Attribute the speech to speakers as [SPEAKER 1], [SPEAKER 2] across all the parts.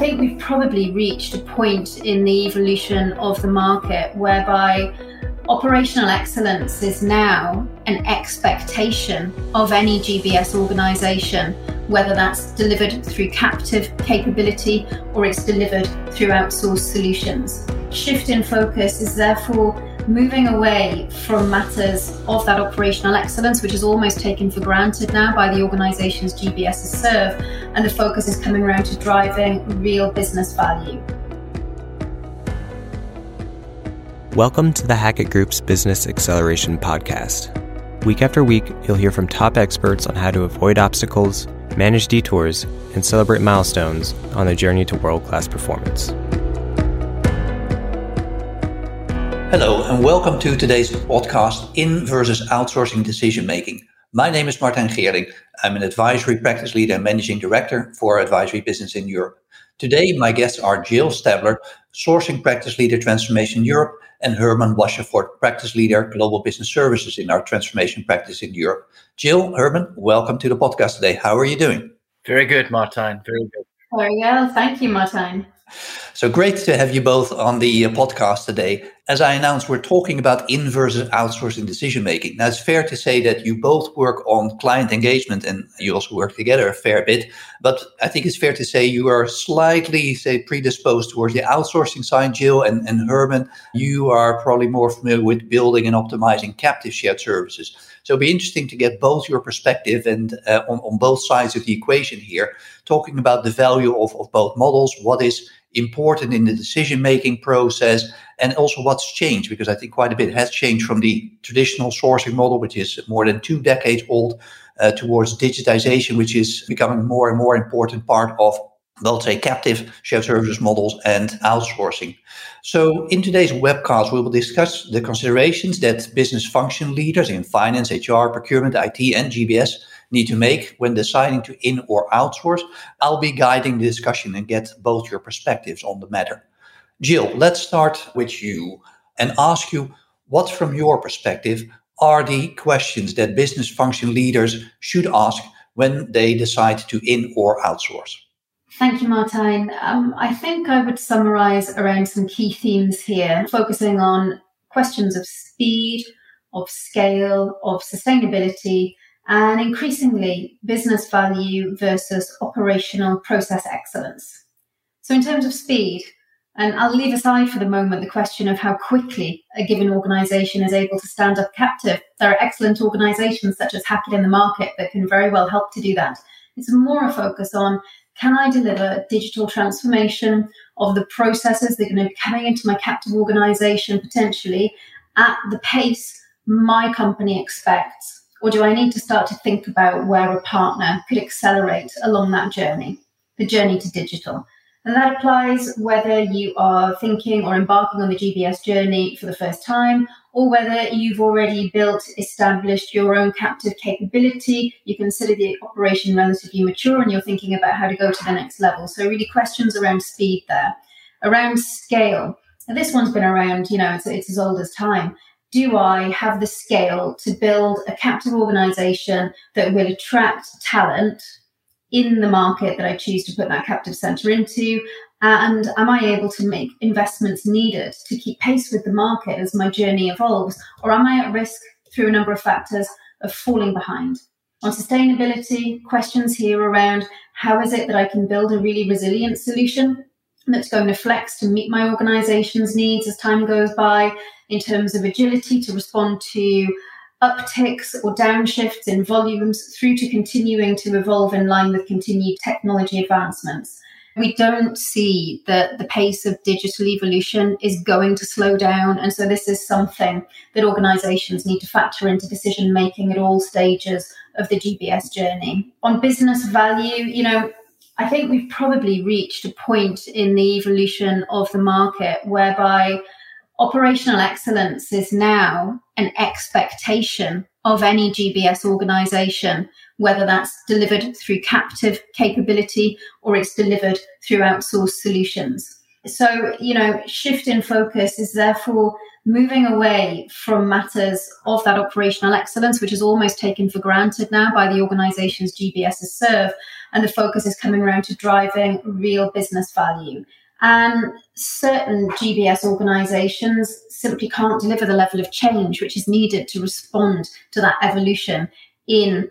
[SPEAKER 1] think we've probably reached a point in the evolution of the market whereby operational excellence is now an expectation of any GBS organization, whether that's delivered through captive capability or it's delivered through outsourced solutions. Shift in focus is therefore moving away from matters of that operational excellence, which is almost taken for granted now by the organizations GBSs serve, and the focus is coming around to driving real business value.
[SPEAKER 2] Welcome to the Hackett Group's Business Excelleration Podcast. Week after week, you'll hear from top experts on how to avoid obstacles, manage detours, and celebrate milestones on the journey to world class performance.
[SPEAKER 3] Hello, and welcome to today's podcast In versus Outsourcing Decision Making. My name is Martijn Geerling. I'm an advisory practice leader and managing director for advisory business in Europe. Today, my guests are Jill Stabler, sourcing practice leader transformation Europe, and Hermann Waschefort, practice leader global business services in our transformation practice in Europe. Jill, Hermann, welcome to the podcast today. How are you doing?
[SPEAKER 4] Very good, Martijn. Very good.
[SPEAKER 1] Very well. Thank you, Martijn.
[SPEAKER 3] So great to have you both on the uh, podcast today. As I announced, we're talking about in versus outsourcing decision making. Now, it's fair to say that you both work on client engagement and you also work together a fair bit. But I think it's fair to say you are slightly, say, predisposed towards the outsourcing side, Jill and, and Hermann. You are probably more familiar with building and optimizing captive shared services. So it'll be interesting to get both your perspective and uh, on, on both sides of the equation here, talking about the value of, of both models, what is important in the decision making process and also what's changed because i think quite a bit has changed from the traditional sourcing model which is more than two decades old uh, towards digitization which is becoming more and more important part of let's say captive shared services models and outsourcing. So in today's webcast we will discuss the considerations that business function leaders in finance hr procurement it and gbs need to make when deciding to in or outsource. I'll be guiding the discussion and get both your perspectives on the matter. Jill, let's start with you and ask you what, from your perspective, are the questions that business function leaders should ask when they decide to in or outsource?
[SPEAKER 1] Thank you, Martijn. Um, I think I would summarize around some key themes here, focusing on questions of speed, of scale, of sustainability, and increasingly business value versus operational process excellence. So, in terms of speed, and I'll leave aside for the moment the question of how quickly a given organization is able to stand up captive. There are excellent organizations such as Hackett in the market that can very well help to do that. It's more a focus on can I deliver digital transformation of the processes that are going to be coming into my captive organization potentially at the pace my company expects or do I need to start to think about where a partner could accelerate along that journey, the journey to digital? And that applies whether you are thinking or embarking on the GBS journey for the first time, or whether you've already built, established your own captive capability. You consider the operation relatively mature and you're thinking about how to go to the next level. So, really, questions around speed there, around scale. And this one's been around, you know, it's, it's as old as time do I have the scale to build a captive organization that will attract talent in the market that I choose to put that captive center into? And am I able to make investments needed to keep pace with the market as my journey evolves? Or am I at risk through a number of factors of falling behind? On sustainability, questions here around how is it that I can build a really resilient solution that's going to flex to meet my organization's needs as time goes by in terms of agility to respond to upticks or downshifts in volumes through to continuing to evolve in line with continued technology advancements. We don't see that the pace of digital evolution is going to slow down. And so, this is something that organizations need to factor into decision making at all stages of the GBS journey. On business value, you know, I think we've probably reached a point in the evolution of the market whereby operational excellence is now an expectation of any GBS organization, whether that's delivered through captive capability or it's delivered through outsourced solutions. So, you know, shift in focus is therefore moving away from matters of that operational excellence, which is almost taken for granted now by the organizations GBSs serve. And the focus is coming around to driving real business value. And certain GBS organizations simply can't deliver the level of change which is needed to respond to that evolution in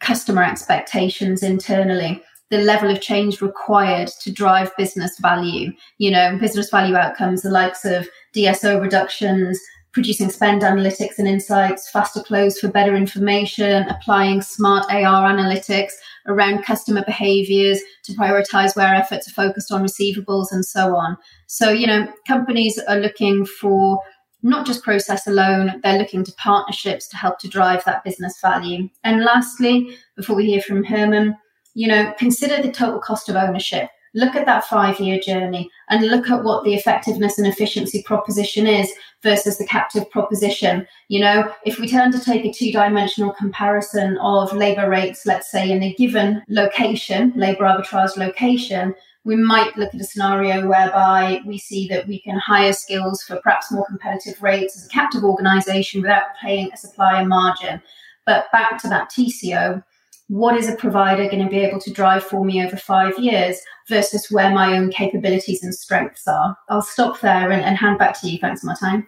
[SPEAKER 1] customer expectations internally the level of change required to drive business value. You know, business value outcomes, the likes of DSO reductions, producing spend analytics and insights, faster close for better information, applying smart AR analytics around customer behaviors to prioritize where efforts are focused on receivables and so on. So, you know, companies are looking for not just process alone, they're looking to partnerships to help to drive that business value. And lastly, before we hear from Hermann, you know, consider the total cost of ownership. Look at that five year journey and look at what the effectiveness and efficiency proposition is versus the captive proposition. You know, if we turn to take a two dimensional comparison of labor rates, let's say in a given location, labor arbitrage location, we might look at a scenario whereby we see that we can hire skills for perhaps more competitive rates as a captive organization without paying a supplier margin. But back to that TCO, what is a provider going to be able to drive for me over five years versus where my own capabilities and strengths are. I'll stop there and, and hand back to you. Thanks, Martijn.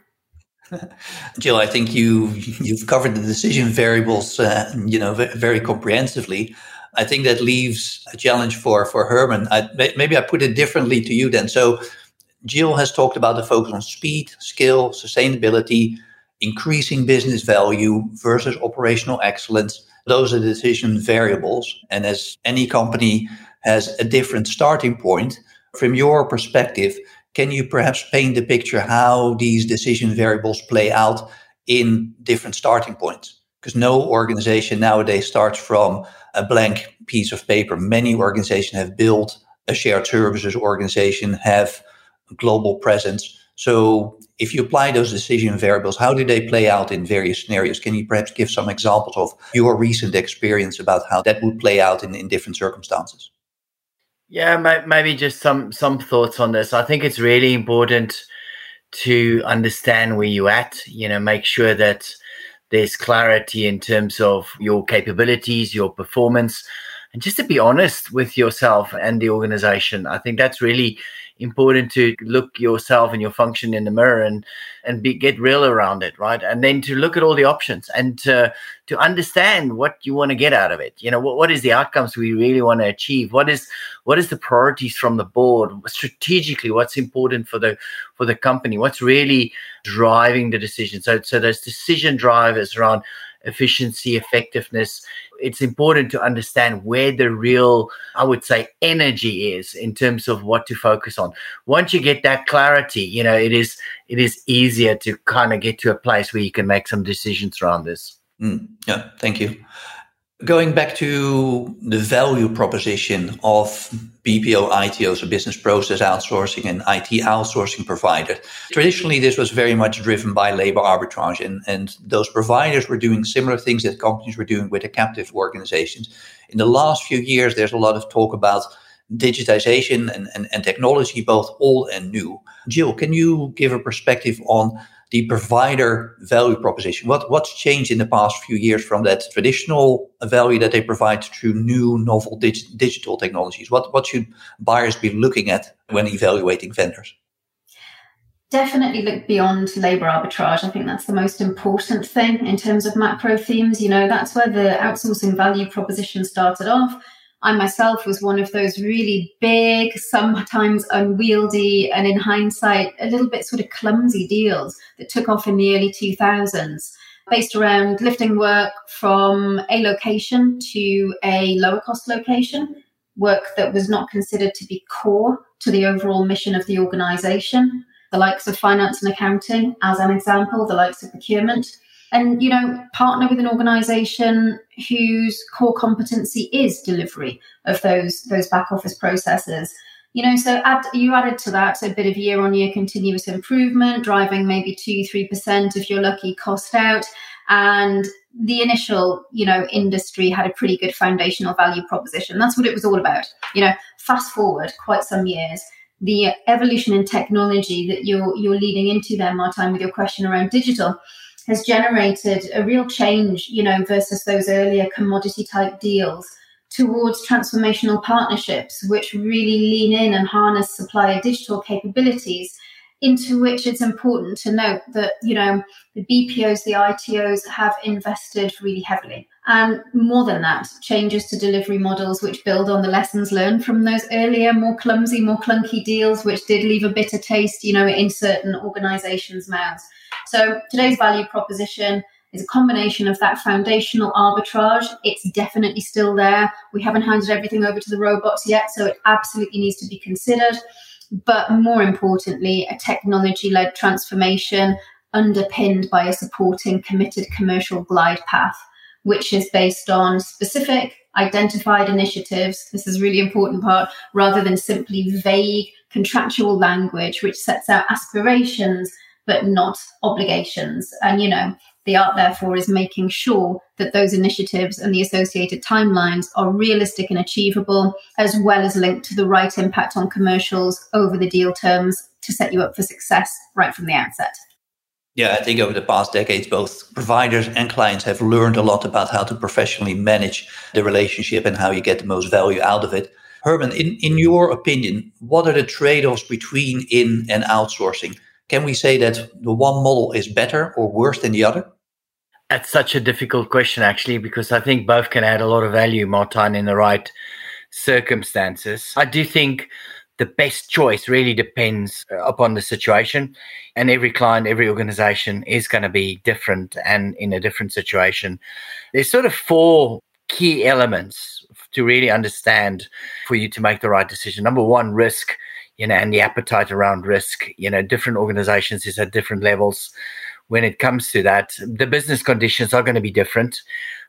[SPEAKER 3] Jill, I think you you've covered the decision variables, uh, you know, very comprehensively. I think that leaves a challenge for for Hermann. I, maybe I put it differently to you then. So, Jill has talked about the focus on speed, skill, sustainability, increasing business value versus operational excellence. Those are decision variables. And as any company has a different starting point, from your perspective, can you perhaps paint the picture how these decision variables play out in different starting points? Because no organization nowadays starts from a blank piece of paper. Many organizations have built a shared services organization, have global presence. So if you apply those decision variables, how do they play out in various scenarios? Can you perhaps give some examples of your recent experience about how that would play out in, in different circumstances?
[SPEAKER 4] Yeah, maybe just some some thoughts on this. I think it's really important to understand where you're at. You know, make sure that there's clarity in terms of your capabilities, your performance, and just to be honest with yourself and the organization. I think that's really important to look yourself and your function in the mirror and and be, get real around it right? And then to look at all the options and to to understand what you want to get out of it. You know what, what is the outcomes we really want to achieve? What is what is the priorities from the board? Strategically what's important for the for the company? What's really driving the decision? So so those decision drivers around efficiency effectiveness it's important to understand where the real, I would say, energy is in terms of what to focus on. Once you get that clarity, you know, it is it is easier to kind of get to a place where you can make some decisions around this.
[SPEAKER 3] Mm, yeah, thank you. Going back to the value proposition of BPO ITO, so business process outsourcing and IT outsourcing providers. Traditionally, this was very much driven by labor arbitrage, and, and those providers were doing similar things that companies were doing with the captive organizations. In the last few years, there's a lot of talk about digitization and, and, and technology, both old and new. Jill, can you give a perspective on the provider value proposition. What what's changed in the past few years from that traditional value that they provide to new novel dig- digital technologies? What what should buyers be looking at when evaluating vendors?
[SPEAKER 1] Definitely look beyond labor arbitrage. I think that's the most important thing in terms of macro themes. You know, that's where the outsourcing value proposition started off I myself was one of those really big, sometimes unwieldy, and in hindsight, a little bit sort of clumsy deals that took off in the early 2000s, based around lifting work from a location to a lower cost location, work that was not considered to be core to the overall mission of the organization. The likes of finance and accounting, as an example, the likes of procurement and you know partner with an organization whose core competency is delivery of those those back office processes. You know so add you added to that a bit of year on year continuous improvement driving maybe 2 3% if you're lucky cost out. And the initial you know industry had a pretty good foundational value proposition. That's what it was all about. You know fast forward quite some years the evolution in technology that you're you're leading into there, Martijn, with your question around digital, has generated a real change, you know, versus those earlier commodity type deals towards transformational partnerships, which really lean in and harness supplier digital capabilities into which it's important to note that you know the BPOs, the ITOs have invested really heavily, and more than that, changes to delivery models which build on the lessons learned from those earlier, more clumsy, more clunky deals, which did leave a bitter taste, you know, in certain organisations' mouths. So today's value proposition is a combination of that foundational arbitrage. It's definitely still there. We haven't handed everything over to the robots yet, so it absolutely needs to be considered but more importantly, a technology led transformation underpinned by a supporting committed commercial glide path, which is based on specific identified initiatives. This is a really important part rather than simply vague contractual language, which sets out aspirations but not obligations. And, you know, the art, therefore, is making sure that those initiatives and the associated timelines are realistic and achievable, as well as linked to the right impact on commercials over the deal terms to set you up for success right from the outset.
[SPEAKER 3] Yeah, I think over the past decades, both providers and clients have learned a lot about how to professionally manage the relationship and how you get the most value out of it. Hermann, in, in your opinion, what are the trade offs between in and outsourcing? Can we say that the one model is better or worse than the other?
[SPEAKER 4] That's such a difficult question, actually, because I think both can add a lot of value, Martijn, in the right circumstances. I do think the best choice really depends uh, upon the situation, and every client, every organization is going to be different and in a different situation. There's sort of four key elements to really understand for you to make the right decision. Number one, risk you know, and the appetite around risk. You know, different organizations is at different levels. When it comes to that, the business conditions are going to be different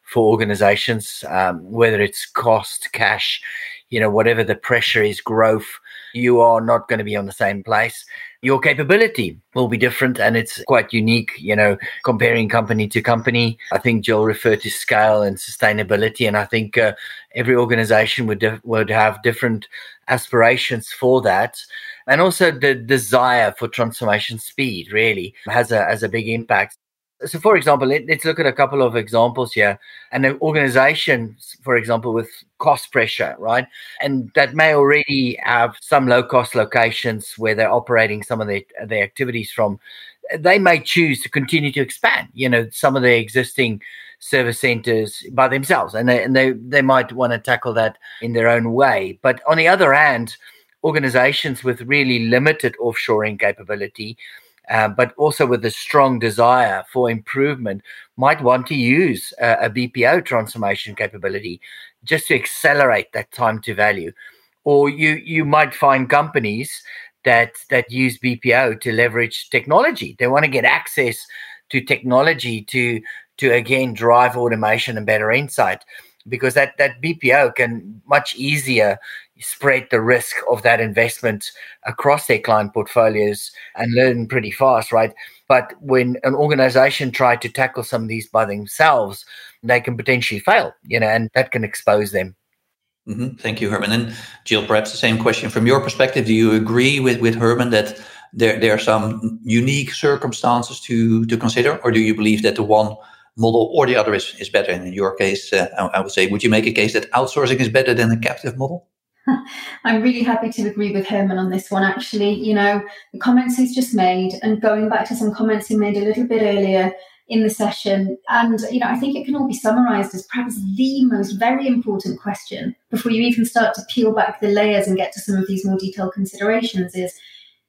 [SPEAKER 4] for organizations, um, whether it's cost, cash, you know, whatever the pressure is, growth, you are not going to be on the same place. Your capability will be different and it's quite unique, you know, comparing company to company. I think Jill referred to scale and sustainability. And I think uh, every organization would, would have different aspirations for that. And also the desire for transformation speed really has a, has a big impact. So, for example, let, us look at a couple of examples here. And an organization, for example, with cost pressure, right? And that may already have some low cost locations where they're operating some of their, their activities from. They may choose to continue to expand, you know, some of their existing service centers by themselves. And they, and they, they might want to tackle that in their own way. But on the other hand, organizations with really limited offshoring capability uh, but also with a strong desire for improvement, might want to use a, a BPO transformation capability just to accelerate that time to value. Or you you might find companies that that use BPO to leverage technology. They want to get access to technology to to again drive automation and better insight because that that BPO can much easier spread the risk of that investment across their client portfolios and learn pretty fast, right? But when an organization try to tackle some of these by themselves, they can potentially fail, you know, and that can expose them.
[SPEAKER 3] Mm-hmm. Thank you, Hermann. And Jill, perhaps the same question from your perspective. Do you agree with, with Hermann that there, there are some unique circumstances to, to consider, or do you believe that the one model or the other is, is better? And in your case, uh, I, I would say, would you make a case that outsourcing is better than a captive model?
[SPEAKER 1] I'm really happy to agree with Hermann on this one, actually. You know, the comments he's just made, and going back to some comments he made a little bit earlier in the session. And, you know, I think it can all be summarized as perhaps the most very important question before you even start to peel back the layers and get to some of these more detailed considerations is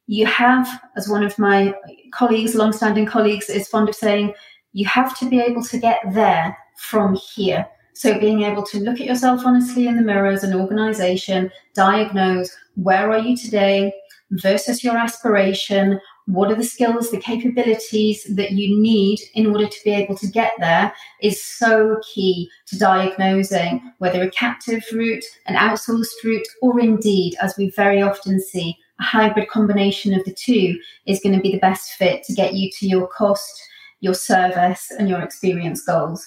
[SPEAKER 1] you have, as one of my colleagues, long-standing colleagues, is fond of saying, you have to be able to get there from here. So, being able to look at yourself honestly in the mirror as an organization, diagnose where are you today versus your aspiration, what are the skills, the capabilities that you need in order to be able to get there is so key to diagnosing whether a captive route, an outsourced route, or indeed, as we very often see, a hybrid combination of the two is going to be the best fit to get you to your cost, your service, and your experience goals.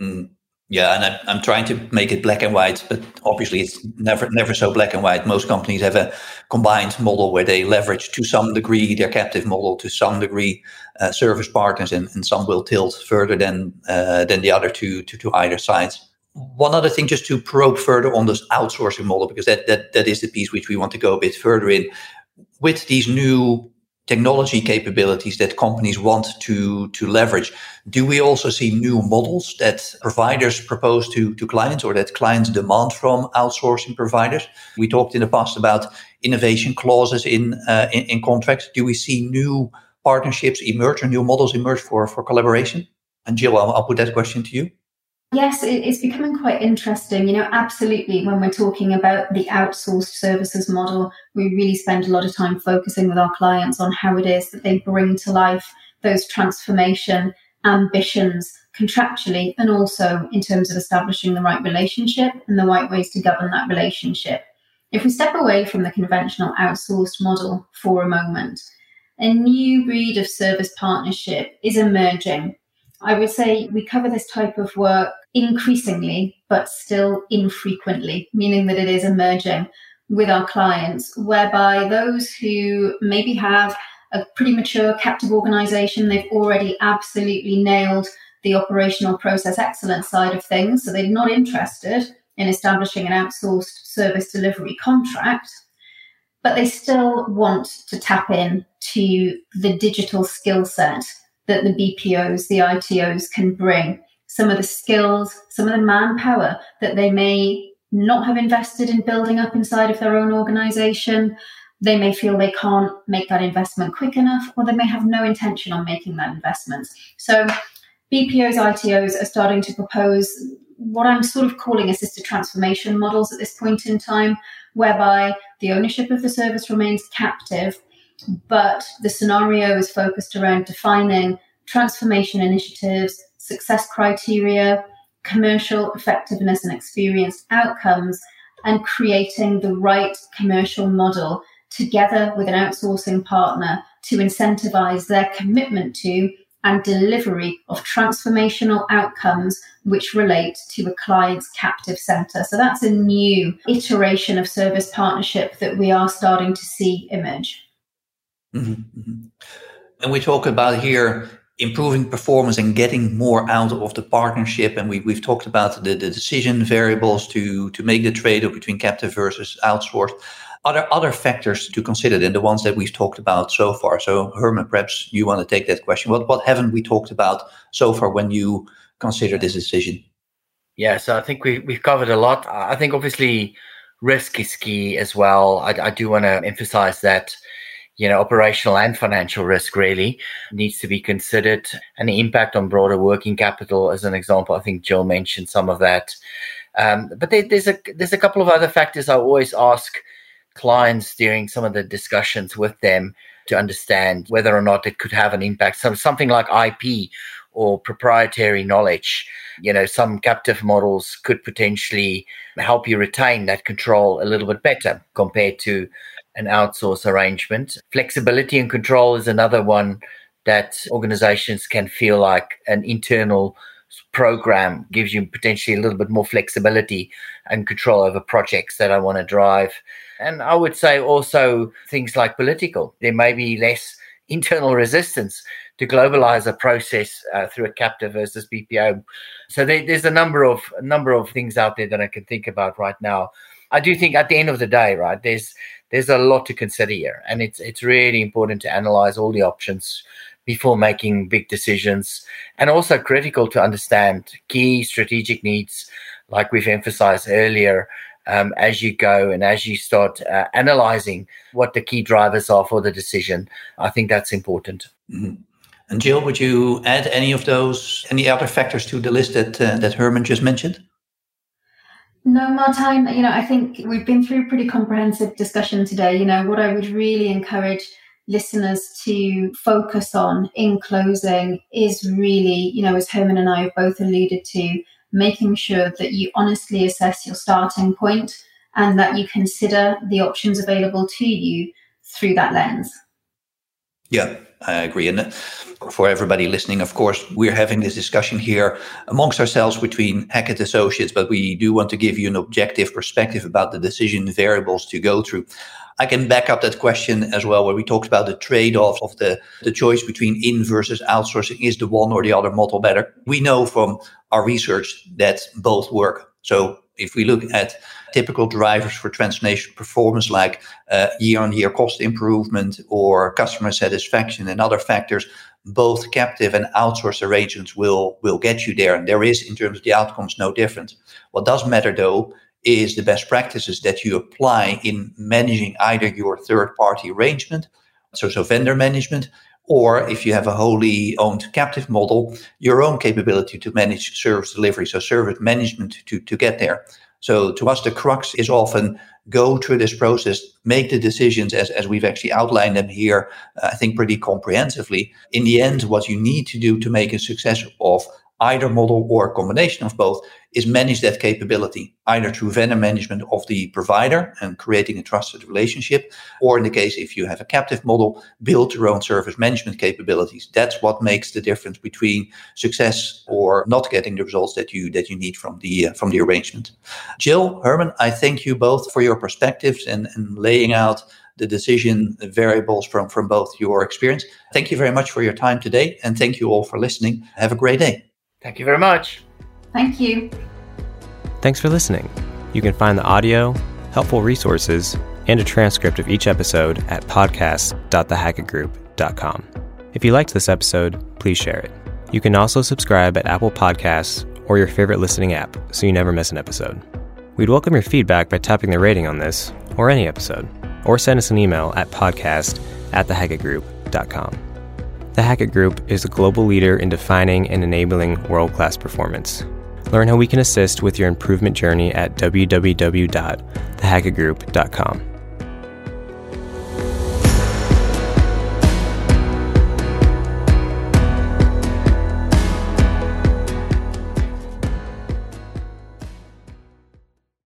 [SPEAKER 3] Mm. Yeah, and I'm, I'm trying to make it black and white, but obviously it's never never so black and white. Most companies have a combined model where they leverage to some degree their captive model, to some degree uh, service partners, and, and some will tilt further than uh, than the other two to, to either sides. One other thing, just to probe further on this outsourcing model, because that that that is the piece which we want to go a bit further in. With these new technology capabilities that companies want to to leverage. Do we also see new models that providers propose to to clients or that clients demand from outsourcing providers? We talked in the past about innovation clauses in uh, in, in, contracts. Do we see new partnerships emerge or new models emerge for for collaboration? And jill i'll, I'll put that question to you
[SPEAKER 1] Yes, it's becoming quite interesting. You know, absolutely, when we're talking about the outsourced services model, we really spend a lot of time focusing with our clients on how it is that they bring to life those transformation ambitions contractually and also in terms of establishing the right relationship and the right ways to govern that relationship. If we step away from the conventional outsourced model for a moment, a new breed of service partnership is emerging I would say we cover this type of work increasingly, but still infrequently, meaning that it is emerging with our clients, whereby those who maybe have a pretty mature captive organization, they've already absolutely nailed the operational process excellence side of things. So they're not interested in establishing an outsourced service delivery contract, but they still want to tap in to the digital skill set that the BPOs, the ITOs can bring, some of the skills, some of the manpower that they may not have invested in building up inside of their own organization. They may feel they can't make that investment quick enough, or they may have no intention on making that investment. So, BPOs, ITOs are starting to propose what I'm sort of calling assisted transformation models at this point in time, whereby the ownership of the service remains captive, but the scenario is focused around defining transformation initiatives, success criteria, commercial effectiveness and experienced outcomes, and creating the right commercial model together with an outsourcing partner to incentivize their commitment to and delivery of transformational outcomes which relate to a client's captive center. So that's a new iteration of service partnership that we are starting to see emerge.
[SPEAKER 3] Mm-hmm, mm-hmm. And we talk about here improving performance and getting more out of the partnership. And we, we've talked about the, the decision variables to, to make the trade off between captive versus outsourced. Are there other factors to consider than the ones that we've talked about so far? So, Hermann, perhaps you want to take that question. What, what haven't we talked about so far when you consider this decision?
[SPEAKER 4] Yeah, so I think we, we've covered a lot. I think obviously risk is key as well. I, I do want to emphasize that you know, operational and financial risk really needs to be considered and the impact on broader working capital as an example. I think Jill mentioned some of that. Um, but there, there's a there's a couple of other factors I always ask clients during some of the discussions with them to understand whether or not it could have an impact. So something like IP or proprietary knowledge. You know, some captive models could potentially help you retain that control a little bit better compared to an outsource arrangement. Flexibility and control is another one that organizations can feel like an internal program gives you potentially a little bit more flexibility and control over projects that I want to drive. And I would say also things like political. There may be less internal resistance to globalize a process uh, through a captive versus BPO. So there, there's a number of a number of things out there that I can think about right now. I do think at the end of the day, right, there's there's a lot to consider here, and it's it's really important to analyze all the options before making big decisions, and also critical to understand key strategic needs, like we've emphasized earlier. Um, as you go and as you start uh, analyzing what the key drivers are for the decision, I think that's important.
[SPEAKER 3] Mm-hmm. And Jill, would you add any of those, any other factors to the list that uh, that Hermann just mentioned?
[SPEAKER 1] No, Martijn, you know, I think we've been through a pretty comprehensive discussion today. You know, what I would really encourage listeners to focus on in closing is really, you know, as Hermann and I have both alluded to, making sure that you honestly assess your starting point and that you consider the options available to you through that lens.
[SPEAKER 3] Yeah, I agree. And for everybody listening, of course, we're having this discussion here amongst ourselves between Hackett Associates, but we do want to give you an objective perspective about the decision variables to go through. I can back up that question as well, where we talked about the trade off of the, the choice between in versus outsourcing. Is the one or the other model better? We know from our research that both work. So if we look at typical drivers for transformation performance like year on year cost improvement or customer satisfaction and other factors, both captive and outsourced arrangements will, will get you there. And there is, in terms of the outcomes, no difference. What does matter though is the best practices that you apply in managing either your third party arrangement, so, so vendor management, or if you have a wholly owned captive model, your own capability to manage service delivery, so service management to, to get there. So to us, the crux is often go through this process, make the decisions as, as we've actually outlined them here, uh, I think pretty comprehensively. In the end, what you need to do to make a success of either model or a combination of both is manage that capability either through vendor management of the provider and creating a trusted relationship or in the case if you have a captive model build your own service management capabilities. That's what makes the difference between success or not getting the results that you that you need from the uh, from the arrangement. Jill hermann i thank you both for your perspectives and, and laying out the decision variables from from both your experience. Thank you very much for your time today and thank you all for listening. Have a great day
[SPEAKER 4] Thank you very much.
[SPEAKER 1] Thank you.
[SPEAKER 2] Thanks for listening. You can find the audio, helpful resources, and a transcript of each episode at podcast.thehackettgroup.com. If you liked this episode, please share it. You can also subscribe at Apple Podcasts or your favorite listening app so you never miss an episode. We'd welcome your feedback by tapping the rating on this or any episode, or send us an email at podcast at thehackettgroup.com. The Hackett Group is a global leader in defining and enabling world class performance. Learn how we can assist with your improvement journey at www.thehackettgroup.com.